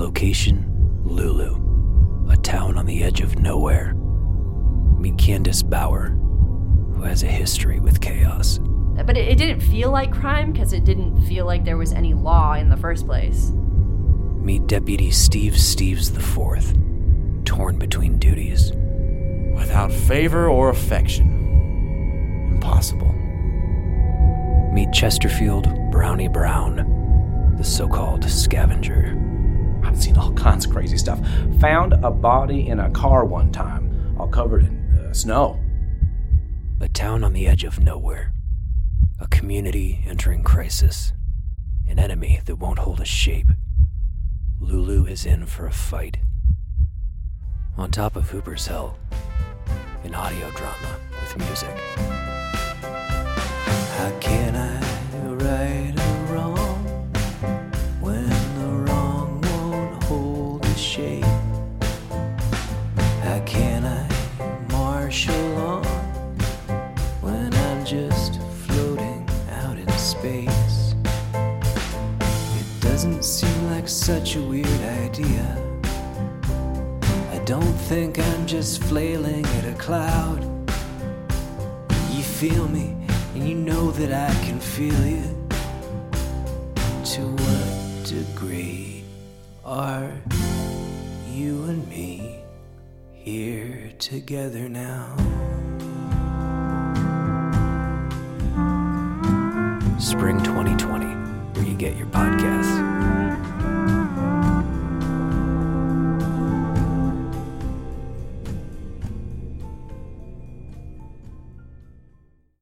Location Loup Loup, a town on the edge of nowhere. Meet Candace Bauer, who has a history with chaos. Uh, but it, it didn't feel like crime because it didn't feel like there was any law in the first place. Meet Deputy Steve Steves IV, torn between duties. Without favor or affection. Impossible. Meet Chesterfield Brownie Brown, the so called scavenger. Kinds of crazy stuff. Found a body in a car one time, all covered in uh, snow. A town on the edge of nowhere. A community entering crisis. An enemy that won't hold a shape. Loup Loup is in for a fight. On top of Hooper's Hill, an audio drama with music. Doesn't seem like such a weird idea. I don't think I'm just flailing at a cloud. You feel me, and you know that I can feel you. To what degree are you and me here together now? Spring 2020, where you get your podcasts.